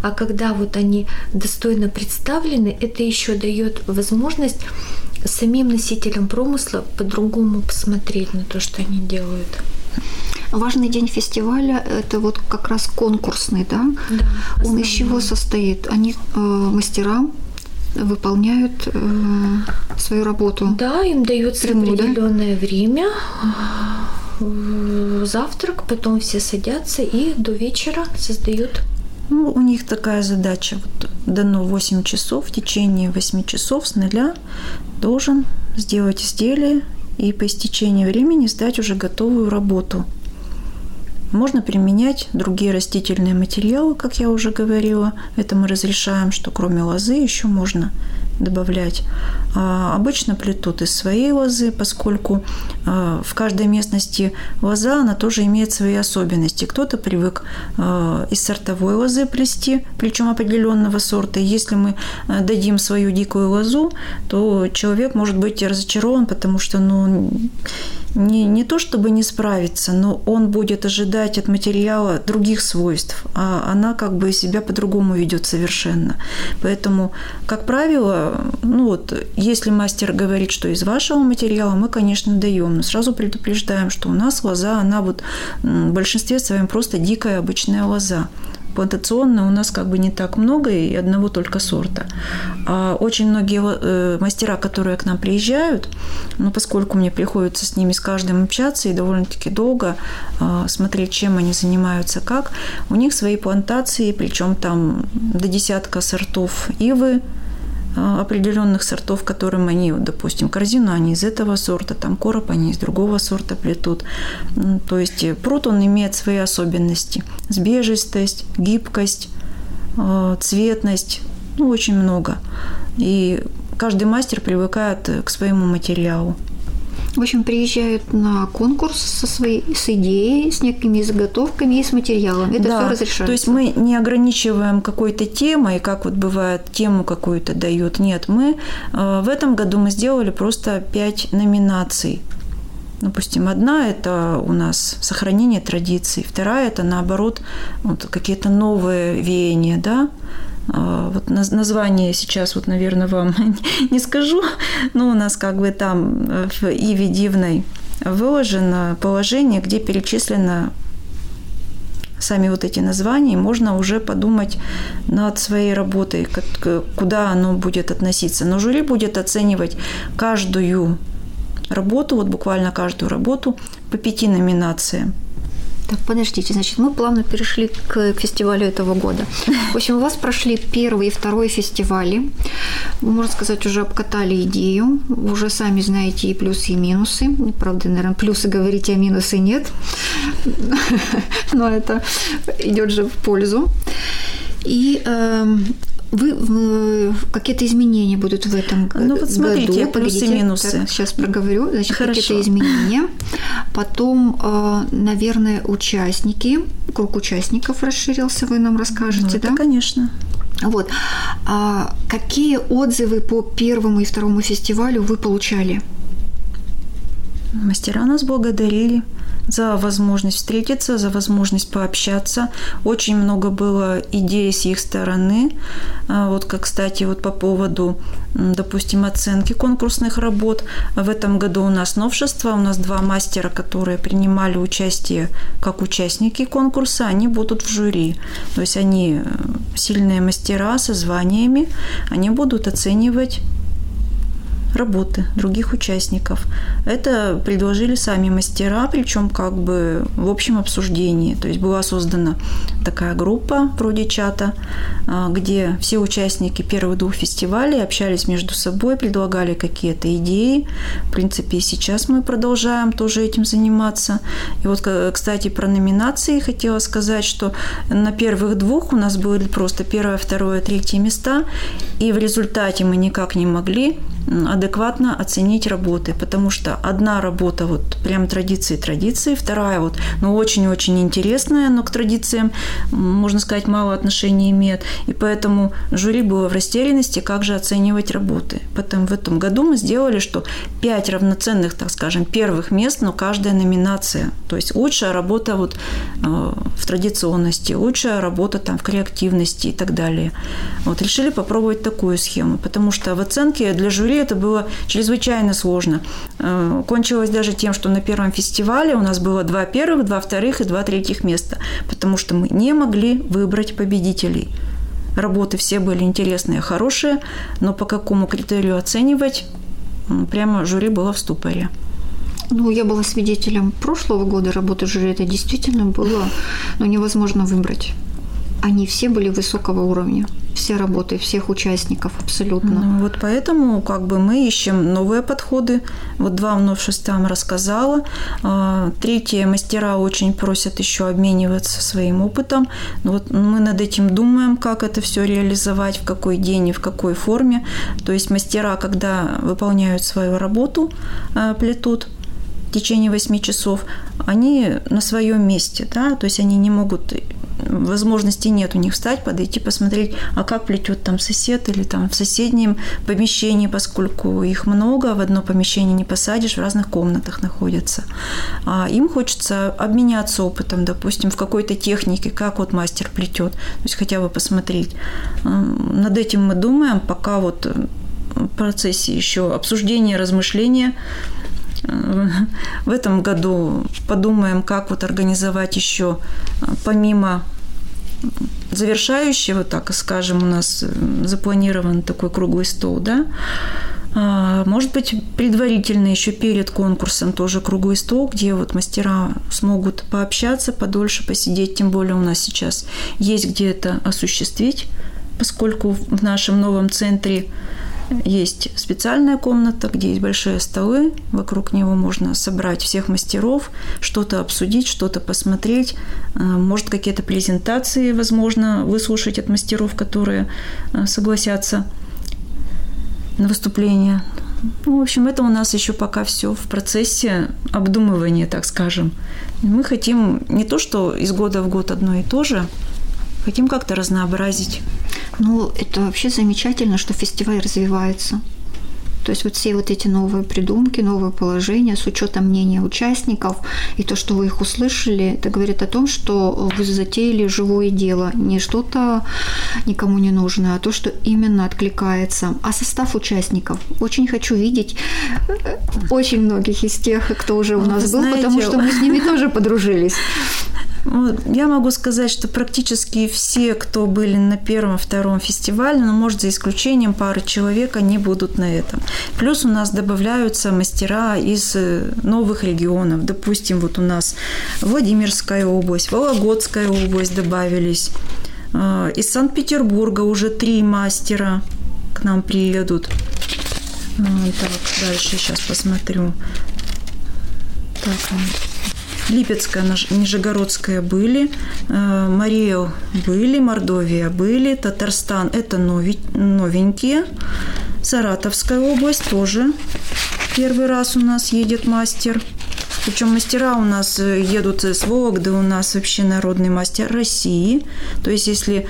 А когда вот они достойно представлены, это еще дает возможность самим носителям промысла по-другому посмотреть на то, что они делают. Важный день фестиваля – это вот как раз конкурсный, да? Да. Он из чего состоит? Они э, мастера выполняют э, свою работу. Да, им дается Прямую, да? определенное время, э, завтрак, потом все садятся и до вечера создают Ну, у них такая задача. Вот дано 8 часов. В течение 8 часов с нуля должен сделать изделие и по истечении времени сдать уже готовую работу. Можно применять другие растительные материалы, как я уже говорила. Это мы разрешаем, что кроме лозы еще можно добавлять. А обычно плетут из своей лозы, поскольку а, в каждой местности лоза, она тоже имеет свои особенности. Кто-то привык а, из сортовой лозы плести, причем определенного сорта. Если мы дадим свою дикую лозу, то человек может быть разочарован, потому что ну, не, не то чтобы не справиться, но он будет ожидать от материала других свойств, а она как бы себя по-другому ведет совершенно. Поэтому, как правило, ну вот, если мастер говорит, что из вашего материала, мы, конечно, даем, но сразу предупреждаем, что у нас лоза, она вот в большинстве своем просто дикая обычная лоза плантационно у нас как бы не так много и одного только сорта. А очень многие э, мастера, которые к нам приезжают, ну, поскольку мне приходится с ними с каждым общаться и довольно-таки долго э, смотреть, чем они занимаются, как, у них свои плантации, причем там до десятка сортов ивы, а, определенных сортов, которым они, вот, допустим, корзину они из этого сорта, там короб они из другого сорта плетут. То есть э, пруд он имеет свои особенности. Сбежистость, гибкость, а, цветность, ну, очень много. И каждый мастер привыкает к своему материалу. В общем, приезжают на конкурс со своей с идеей, с некими заготовками и с материалом. Это да, все разрешается. То есть мы не ограничиваем какой-то темой, как вот бывает, тему какую-то дают. Нет, мы э, в этом году мы сделали просто пять номинаций. Допустим, одна – это у нас сохранение традиций, вторая – это, наоборот, вот какие-то новые веяния, да, вот название сейчас, вот, наверное, вам не скажу, но у нас как бы там э, в Иве Дивной выложено положение, где перечислено сами вот эти названия, можно уже подумать над своей работой, куда оно будет относиться. Но жюри будет оценивать каждую работу, вот буквально каждую работу по пяти номинациям. Так, подождите, значит, мы плавно перешли к фестивалю этого года. В общем, у вас прошли первый и второй фестивали. Можно сказать, уже обкатали идею. Уже сами знаете и плюсы, и минусы. Правда, наверное, плюсы говорите, а минусы нет. Но это идет же в пользу. И э, вы какие-то изменения будут в этом ну, вот смотрите, году? Плюсы и минусы. Так, сейчас проговорю. Значит, какие-то изменения. Потом, э, наверное, участники, круг участников расширился, вы нам расскажете, ну, да? конечно. Вот. А какие отзывы по первому и второму фестивалю вы получали? Мастера нас благодарили за возможность встретиться, за возможность пообщаться. Очень много было идей с их стороны. А, вот, как, кстати, вот по поводу, допустим, оценки конкурсных работ. В этом году у нас новшество. У нас два мастера, которые принимали участие как участники конкурса, они будут в жюри. То есть они э, сильные мастера со званиями, они будут оценивать работы других участников. Это предложили сами мастера, причем как бы в общем обсуждении. То есть была создана такая группа вроде чата, а, где все участники первых двух фестивалей общались между собой, предлагали какие-то идеи. В принципе, сейчас мы продолжаем тоже этим заниматься. И вот, кстати, про номинации хотела сказать, что на первых двух у нас были просто первое, второе, третье места, и в результате мы никак не могли адекватно оценить работы, потому что одна работа вот прям традиции традиции, вторая вот, ну очень-очень интересная, но к традициям, можно сказать, мало отношения имеет, и поэтому жюри было в растерянности, как же оценивать работы. Потом в этом году мы сделали, что пять равноценных, так скажем, первых мест, но каждая номинация, то есть лучшая работа вот э, в традиционности, лучшая работа там в креативности и так далее. Вот решили попробовать такую схему, потому что в оценке для жюри это было чрезвычайно сложно. Э, кончилось даже тем, что на первом фестивале у нас было два первых, два вторых и два третьих места, потому что мы не могли выбрать победителей. Работы все были интересные, хорошие, но по какому критерию оценивать, прямо жюри было в ступоре. Ну, я была свидетелем прошлого года работы жюри. Это действительно было ну, невозможно выбрать они все были высокого уровня. Все работы, всех участников абсолютно. Ну, вот поэтому как бы мы ищем новые подходы. Вот два новшества вам рассказала. А, третье, мастера очень просят еще обмениваться своим опытом. Ну, вот мы над этим думаем, как это все реализовать, в какой день и в какой форме. То есть мастера, когда выполняют свою работу, а, плетут, в течение 8 часов, они на своем месте, да, то есть они не могут возможности нет у них встать, подойти, посмотреть, а как плетет там сосед или там в соседнем помещении, поскольку их много, в одно помещение не посадишь, в разных комнатах находятся. А им хочется обменяться опытом, допустим, в какой-то технике, как вот мастер плетет, то есть хотя бы посмотреть. Над этим мы думаем, пока вот в процессе еще обсуждения, размышления, в этом году подумаем, как вот организовать еще помимо завершающего, так скажем, у нас запланирован такой круглый стол, да, а, может быть, предварительно еще перед конкурсом тоже круглый стол, где вот мастера смогут пообщаться, подольше посидеть, тем более у нас сейчас есть где это осуществить, поскольку в нашем новом центре есть специальная комната, где есть большие столы, вокруг него можно собрать всех мастеров, что-то обсудить, что-то посмотреть, э, может какие-то презентации, возможно, выслушать от мастеров, которые э, согласятся на выступление. Ну, в общем, это у нас еще пока все в процессе обдумывания, так скажем. Мы хотим не то, что из года в год одно и то же, хотим как-то разнообразить. Ну, это вообще замечательно, что фестиваль развивается. То есть вот все вот эти новые придумки, новые положения с учетом мнения участников и то, что вы их услышали, это говорит о том, что вы затеяли живое дело, не что-то никому не нужное, а то, что именно откликается. А состав участников очень хочу видеть э, очень многих из тех, кто уже у нас был, потому что мы с ними тоже подружились. Я могу сказать, что практически все, кто были на первом, втором фестивале, но, ну, может, за исключением пары человек, они будут на этом. Плюс у нас добавляются мастера из э, новых регионов. Допустим, вот у нас Владимирская область, Вологодская область добавились. Э, из Санкт-Петербурга уже три мастера к нам приедут. Э, так, дальше сейчас посмотрю. Так, Липецкая, Нижегородская были, э, Мариэл были, Мордовия были, Татарстан – это новенькие, Саратовская область тоже первый раз у нас едет мастер. Причем мастера у нас э, едут с Вологды, у нас вообще народный мастер России. То есть, если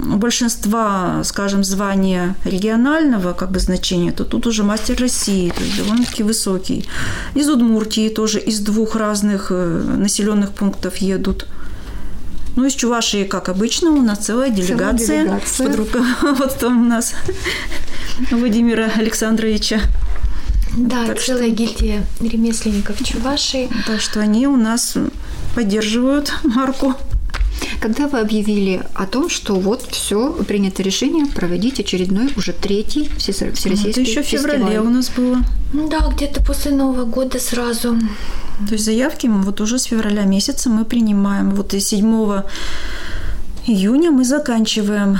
у большинства, скажем, звания регионального как бы значения, то тут уже мастер России, то есть довольно-таки высокий. Из Удмуртии тоже из двух разных э, населенных пунктов едут. Ну, из Чувашии, как обычно, у нас целая делегация, целая делегация. под руководством у нас Владимира Александровича. Да, так целая что... гильдия ремесленников Чувашии. Так что они у нас поддерживают марку Когда вы объявили о том, что вот все, принято решение проводить очередной, уже третий всероссийский Это еще в феврале фестиваль. у нас было. Ну да, где-то после Нового года сразу. То есть заявки мы вот уже с февраля месяца мы принимаем. Вот и 7 июня мы заканчиваем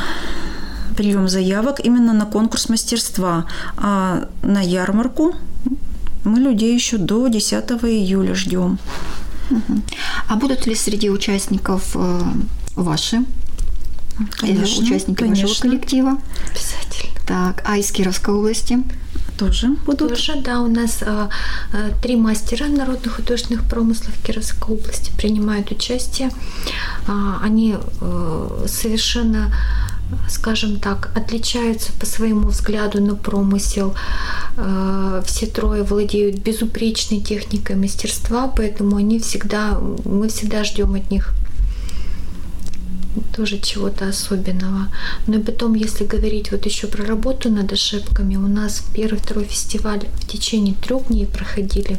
прием заявок именно на конкурс мастерства. А на ярмарку мы людей еще до 10 июля ждем. А будут ли среди участников э, ваши э, Конечно, участники вашего конечно. коллектива? Обязательно. Так, а из Кировской области? Тоже будут. Тоже, да, у нас а, а, три мастера народных художественных промыслов Кировской области принимают участие. А, они э, совершенно скажем так, отличаются по своему взгляду на промысел. Э, Все трое владеют безупречной техникой мастерства, поэтому они всегда, мы всегда ждем от них тоже чего-то особенного. Ну и потом, если говорить вот еще про работу над ошибками, у нас первый, второй фестиваль в течение трех дней проходили.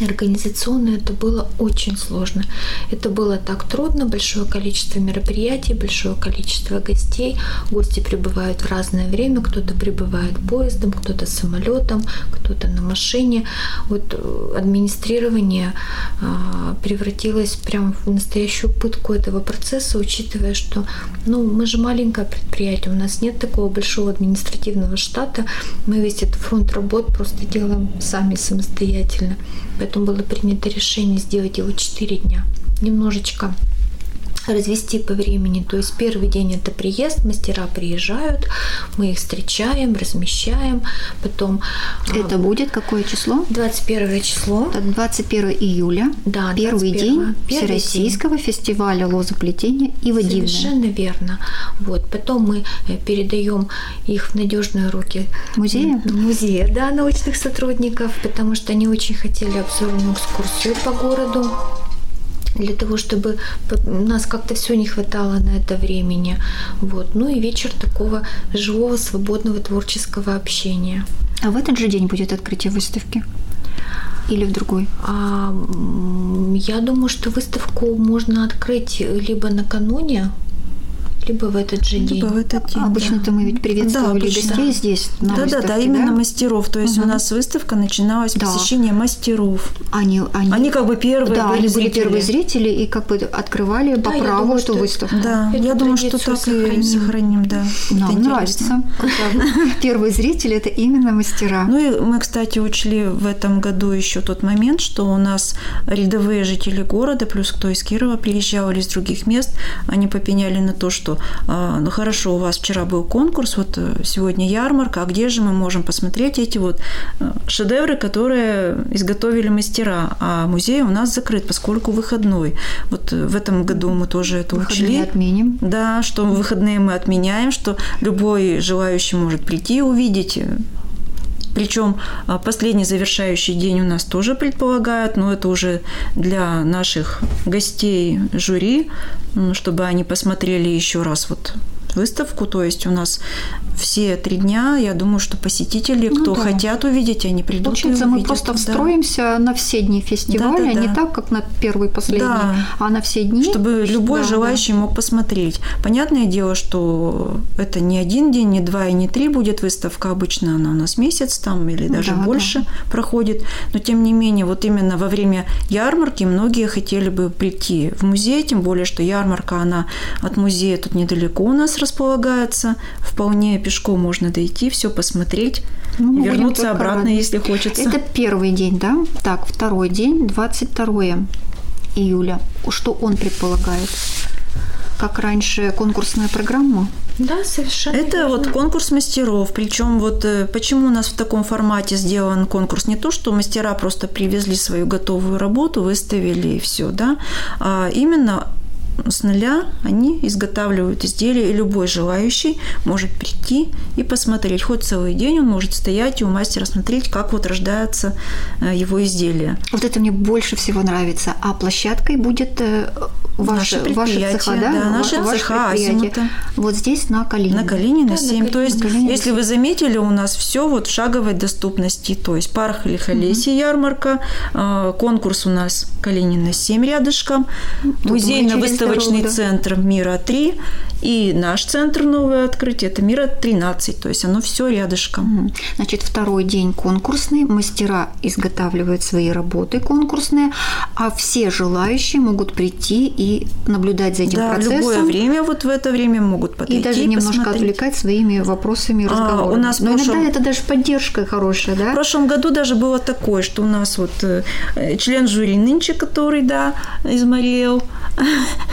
Организационно это было очень сложно. Это было так трудно, большое количество мероприятий, большое количество гостей. Гости прибывают в разное время, кто-то прибывает поездом, кто-то самолетом, кто-то на машине. Вот э, администрирование а, превратилось прям в настоящую пытку этого процесса, учитывая, что ну, мы же маленькое предприятие, у нас нет такого большого административного штата, мы весь этот фронт работ просто делаем сами самостоятельно. Поэтому было принято решение сделать его 4 дня. Немножечко развести по времени. То есть первый день это приезд, мастера приезжают, мы их встречаем, размещаем, потом а, Это будет какое число? 21 число. Это 21 июля, Да, первый 21. день Первый Всероссийского фестиваля лозоплетения и водивное. Совершенно верно. Вот. Потом мы э, передаем их в надежные руки Музея? музея, да, научных сотрудников, потому что они очень хотели обзорную экскурсию по городу для того, чтобы у нас как-то все не хватало на это времени. Вот. Ну и вечер такого живого, свободного творческого общения. А в этот же день будет открытие выставки? Или в другой? А, я думаю, что выставку можно открыть либо накануне, либо в этот же день. Либо в этот день. Обычно-то мы ведь приветствовали Да, обычно. гостей здесь, на Да, да, выставке, да, именно мастеров. То есть Мгм. у нас выставка начиналась с Да. посещения мастеров. Они, они, Они как бы первые да, были они были первые зрители и как бы открывали по Да, я праву думаю, эту выставку. Да, Эту я думаю, что так и сохраним. сохраним, да. Это Нам интересно. нравится. Первые зрители это именно мастера. Ну и мы, кстати, учли в этом году еще тот момент, что у нас рядовые жители города, плюс кто из Кирова приезжал или из других мест, они попеняли на то, что ну хорошо, у вас вчера был конкурс, вот э, сегодня ярмарка, а где же мы можем посмотреть эти вот э, шедевры, которые изготовили мастера, а музей у нас закрыт, поскольку выходной. Вот э, в этом году мы тоже это Выходные учли. отменим. Да, что выходные мы отменяем, что любой желающий может прийти и увидеть. Причем а, последний завершающий день у нас тоже предполагают, но это уже для наших гостей жюри, чтобы они посмотрели еще раз вот выставку. То есть у нас все три дня, я думаю, что посетители, Ну кто да. хотят увидеть, они придут Получается, и мы увидят. просто Да. встроимся на все дни фестиваля, Да-да-да. не так, как на первый и последний, Да. а на все дни. Чтобы любой Да, да. желающий мог посмотреть. Понятное дело, что это не один день, не два и не три будет выставка. Обычно она у нас месяц там или даже Да, да. больше проходит. Но тем не менее, вот именно во время ярмарки многие хотели бы прийти в музей, тем более, что ярмарка, она от музея тут недалеко у нас располагается. Вполне пешком можно дойти, все посмотреть, Ну, вернуться обратно, рады. если хочется. Это первый день, да? Так, второй день, 22 июля. Что он предполагает? Как раньше конкурсная программа? Да, совершенно Это верно. вот конкурс мастеров. Причем вот э, почему у нас в таком формате сделан конкурс? Не то, что мастера просто привезли свою готовую работу, выставили и все, да, а именно с нуля они изготавливают изделия, и любой желающий может прийти и посмотреть. Хоть целый день он может стоять и у мастера смотреть, как вот рождается э, его изделие. Вот это мне больше всего нравится. А площадкой будет э, ваши, Наши ваши цеха, да? да, наши цеха. Азимута. Вот здесь на Калинина. На Калинина Да, на 7. То есть, Калинина если вы заметили, у нас все вот в шаговой доступности. То есть, парк Лихолесье, ярмарка, э, конкурс у нас Калинина 7 рядышком, музейно-выставочный да. центр Мира 3 и наш центр новое открытие, это Мира 13. То есть, оно все рядышком. Значит, второй день конкурсный, мастера изготавливают свои работы конкурсные, а все желающие могут прийти и наблюдать за этим Да, процессом. любое время, вот в это время могут подойти И даже немножко посмотреть. отвлекать своими вопросами и А, разговорами. у нас Но прошлом- иногда это даже поддержка хорошая, да? В прошлом году даже было такое, что у нас вот э, член жюри нынче, который, да, изморел,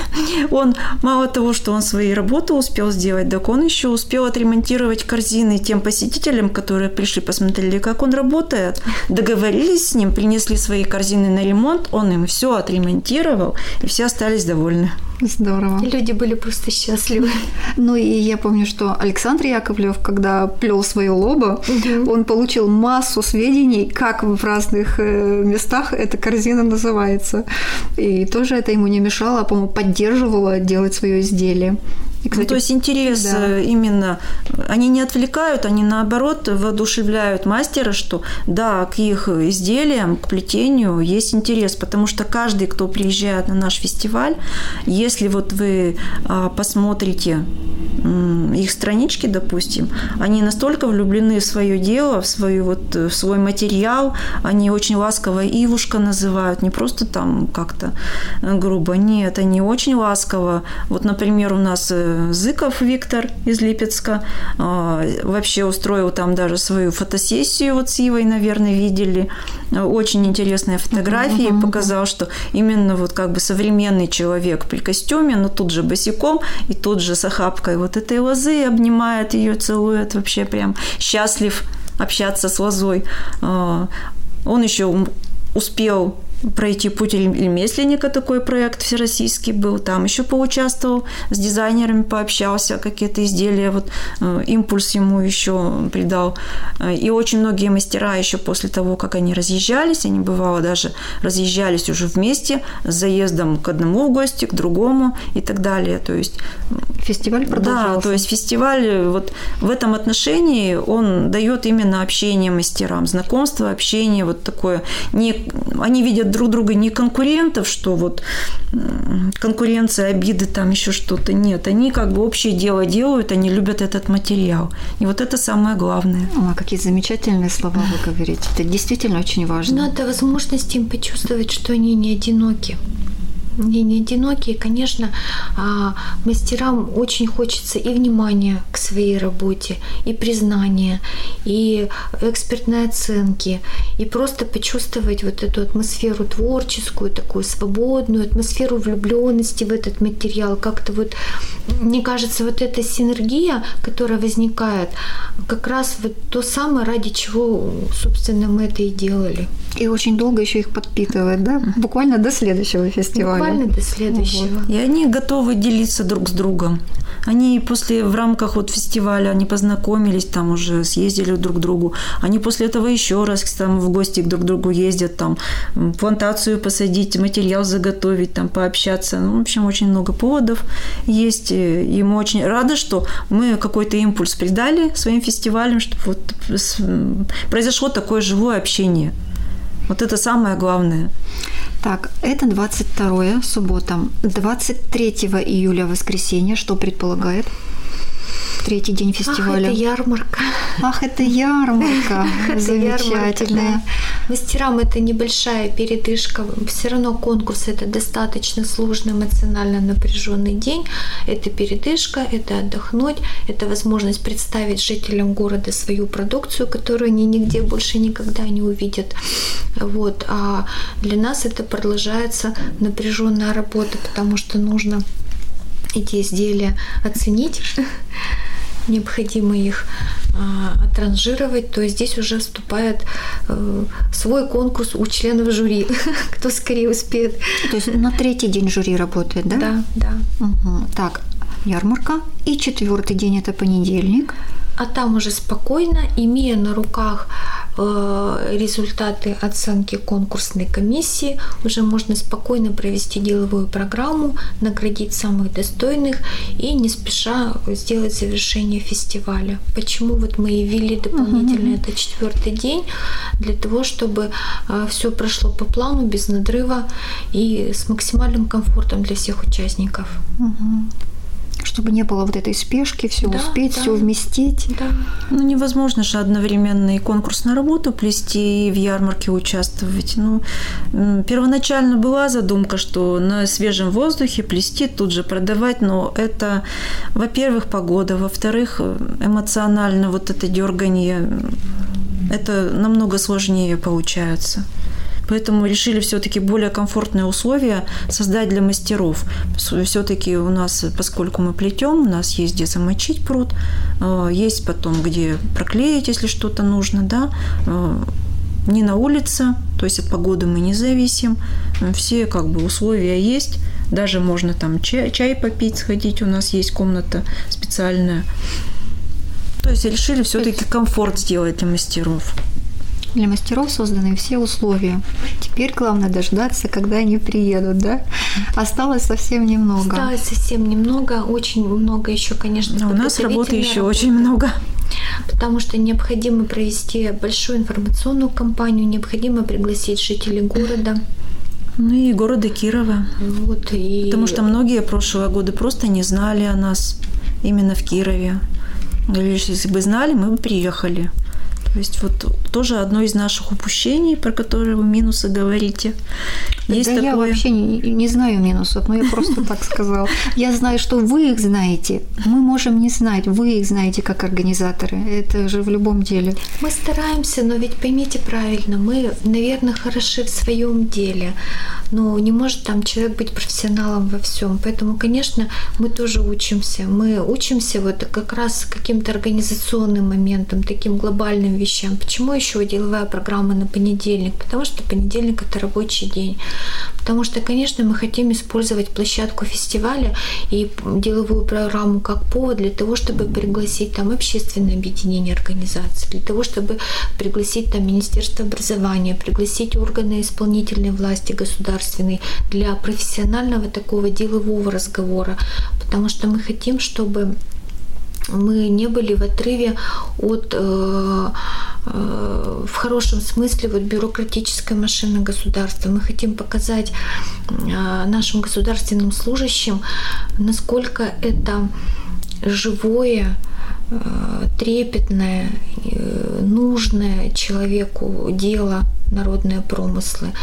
он мало того, что он свои работы успел сделать, так он еще успел отремонтировать корзины тем посетителям, которые пришли, посмотрели, как он работает, договорились с ним, принесли свои корзины на ремонт, он им все отремонтировал, и все остались довольны. Здорово. Люди были просто счастливы. Ну и я помню, что Александр Яковлев, когда плел свое лобо, он получил массу сведений, как в разных э, местах эта корзина называется. И тоже это ему не мешало, а, по-моему, поддерживало делать свое изделие. И, Ну, кстати, то есть интерес да. э, именно, они не отвлекают, они наоборот воодушевляют мастера, что да, к их изделиям, к плетению есть интерес, потому что каждый, кто приезжает на наш фестиваль, если вот вы а, посмотрите их странички, допустим, они настолько влюблены в свое дело, в, свою, вот, э, в свой материал, они очень ласково Ивушка называют, не просто там как-то э, грубо, нет, они очень ласково. Вот, например, у нас Зыков Виктор из Липецка а, вообще устроил там даже свою фотосессию, вот с Ивой, наверное, видели. Очень интересные фотографии, показал, что именно вот как бы современный человек при костюме, но тут же босиком и тут же с охапкой вот этой лозы обнимает ее, целует, вообще прям счастлив общаться с лозой. А, Он еще успел пройти путь ремесленника, такой проект всероссийский был, там еще поучаствовал, с дизайнерами пообщался, какие-то изделия, вот э, импульс ему еще придал. Э, И очень многие мастера еще после того, как они разъезжались, они бывало даже разъезжались уже вместе с заездом к одному в гости, к другому и так далее. То есть фестиваль продолжался. да, то есть фестиваль вот в этом отношении он дает именно общение мастерам, знакомство, общение вот такое. Не, они видят друг друга не конкурентов, что вот конкуренция, обиды, там еще что-то. Нет, они как бы общее дело делают, они любят этот материал. И вот это самое главное. О, какие замечательные слова вы говорите. Это действительно очень важно. Но это возможность им почувствовать, что они не одиноки. Не одиноки, и, конечно, а, мастерам очень хочется и внимания к своей работе, и признания, и экспертной оценки, и просто почувствовать вот эту атмосферу творческую, такую свободную, атмосферу влюбленности в этот материал. Как-то вот, мне кажется, вот эта синергия, которая возникает, как раз вот то самое, ради чего, собственно, мы это и делали. И очень долго еще их подпитывает, да? Буквально до следующего фестиваля. Буквально до следующего. И они готовы делиться друг с другом. Они после, в рамках вот фестиваля, они познакомились, там уже съездили друг к другу. Они после этого еще раз там в гости друг к другу ездят, там плантацию посадить, материал заготовить, там пообщаться. Ну, в общем, очень много поводов есть. И мы очень рады, что мы какой-то импульс придали своим фестивалям, чтобы вот произошло такое живое общение. Вот это самое главное. Так, это 22 суббота. 23 июля воскресенье. Что предполагает? Третий день Ах, фестиваля. это ярмарка. Ах, это ярмарка. Да. Мастерам это небольшая передышка. Все равно конкурс это достаточно сложный, эмоционально напряженный день. Это передышка, это отдохнуть, это возможность представить жителям города свою продукцию, которую они нигде больше никогда не увидят. Вот. А для нас это продолжается напряженная работа, потому что нужно эти изделия оценить, необходимо их а, отранжировать, то здесь уже вступает э, свой конкурс у членов жюри, кто скорее успеет. То есть на третий день жюри работает, да? Да, да. Мгм. Так, ярмарка. И четвертый день это понедельник. А там уже спокойно, имея на руках результаты оценки конкурсной комиссии, уже можно спокойно провести деловую программу, наградить самых достойных и не спеша сделать завершение фестиваля. Почему вот мы и ввели дополнительно uh-huh. это четвертый день для того, чтобы э, все прошло по плану без надрыва и с максимальным комфортом для всех участников. Uh-huh чтобы не было вот этой спешки, все да, успеть, да. все вместить. Да. Ну, невозможно же одновременно и конкурс на работу плести, и в ярмарке участвовать. Ну, первоначально была задумка, что на свежем воздухе плести, тут же продавать, но это, во-первых, погода, во-вторых, эмоционально вот это дергание, это намного сложнее получается. Поэтому решили все-таки более комфортные условия создать для мастеров. Все-таки у нас, поскольку мы плетем, у нас есть где замочить пруд, э, есть потом где проклеить, если что-то нужно, да, э, не на улице, то есть от погоды мы не зависим, все как бы условия есть, даже можно там чай, чай попить, сходить, у нас есть комната специальная. То есть решили все-таки комфорт сделать для мастеров. Для мастеров созданы все условия. Теперь главное дождаться, когда они приедут, да? Осталось совсем немного. Осталось совсем немного, очень много еще, конечно. Но у нас работы еще очень много потому что необходимо провести большую информационную кампанию, необходимо пригласить жителей города. Ну и города Кирова. Вот, и... Потому что многие прошлые годы просто не знали о нас именно в Кирове. Говорили, если бы знали, мы бы приехали. То есть вот тоже одно из наших упущений, про которые вы минусы говорите. Есть да такое... я вообще не, не знаю минусов, но я просто так сказала. Я знаю, что вы их знаете. Мы можем не знать, вы их знаете как организаторы. Это же в любом деле. Мы стараемся, но ведь поймите правильно, мы, наверное, хороши в своем деле, но не может там человек быть профессионалом во всем. Поэтому, конечно, мы тоже учимся. Мы учимся вот как раз каким-то организационным моментом, таким глобальным вещам. Почему еще деловая программа на понедельник? Потому что понедельник это рабочий день. Потому что, конечно, мы хотим использовать площадку фестиваля и деловую программу как повод для того, чтобы пригласить там общественное объединение организаций, для того, чтобы пригласить там Министерство образования, пригласить органы исполнительной власти государственной для профессионального такого делового разговора. Потому что мы хотим, чтобы мы не были в отрыве от, э, э, в хорошем смысле, вот бюрократической машины государства. Мы хотим показать э, нашим государственным служащим, насколько это живое, Э, трепетное, э, нужное человеку дело народные промыслы,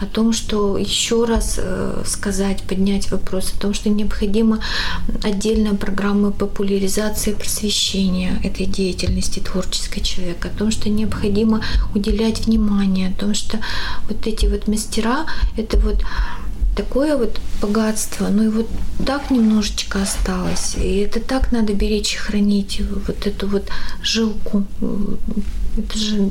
о том, что еще раз э, сказать, поднять вопрос о том, что необходима отдельная программа популяризации просвещения этой деятельности творческой человека, о том, что необходимо уделять внимание, о том, что вот эти вот мастера, это вот такое вот богатство, но и вот так немножечко осталось. И это так надо беречь и хранить, вот эту вот жилку. Это же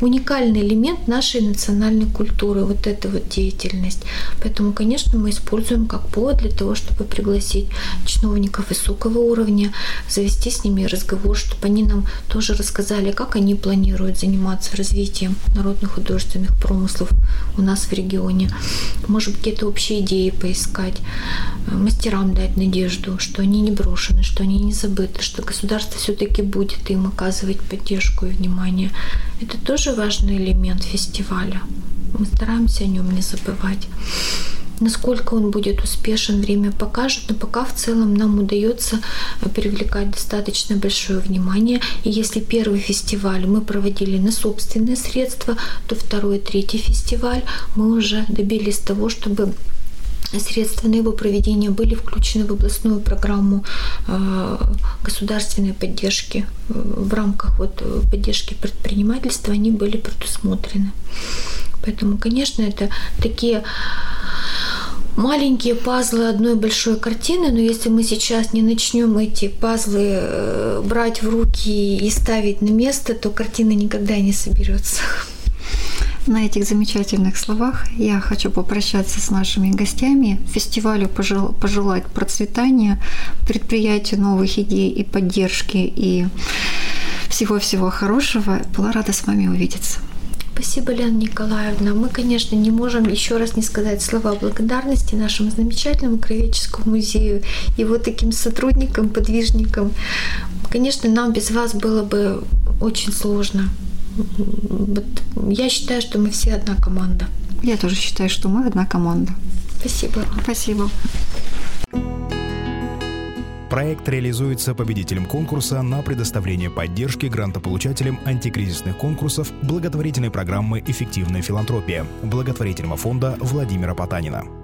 уникальный элемент нашей национальной культуры, вот эта вот деятельность. Поэтому, конечно, мы используем как повод для того, чтобы пригласить чиновников высокого уровня, завести с ними разговор, чтобы они нам тоже рассказали, как они планируют заниматься развитием народных художественных промыслов у нас в регионе. Может, какие-то общие идеи поискать, мастерам дать надежду, что они не брошены, что они не забыты, что государство все-таки будет им оказывать поддержку и внимание. Это тоже важный элемент фестиваля. Мы стараемся о нем не забывать. Насколько он будет успешен, время покажет, но пока в целом нам удается привлекать достаточно большое внимание. И если первый фестиваль мы проводили на собственные средства, то второй третий фестиваль мы уже добились того, чтобы средства на его проведение были включены в областную программу э, государственной поддержки. В рамках вот э, поддержки предпринимательства они были предусмотрены. Поэтому, конечно, это такие маленькие пазлы одной большой картины, но если мы сейчас не начнем эти пазлы э, брать в руки и ставить на место, то картина никогда не соберется. На этих замечательных словах я хочу попрощаться с нашими гостями, фестивалю пожел, пожелать процветания, предприятию новых идей и поддержки, и Всего-всего хорошего. Была рада с вами увидеться. Спасибо, Лена Николаевна. Мы, конечно, не можем еще раз не сказать слова благодарности нашему замечательному краеведческому музею, его таким сотрудникам, подвижникам. Конечно, нам без вас было бы очень сложно. Вот я считаю, что мы все одна команда. Я тоже считаю, что мы одна команда. Спасибо. Спасибо. Проект реализуется победителем конкурса на предоставление поддержки грантополучателям антикризисных конкурсов благотворительной программы «Эффективная филантропия» благотворительного фонда Владимира Потанина.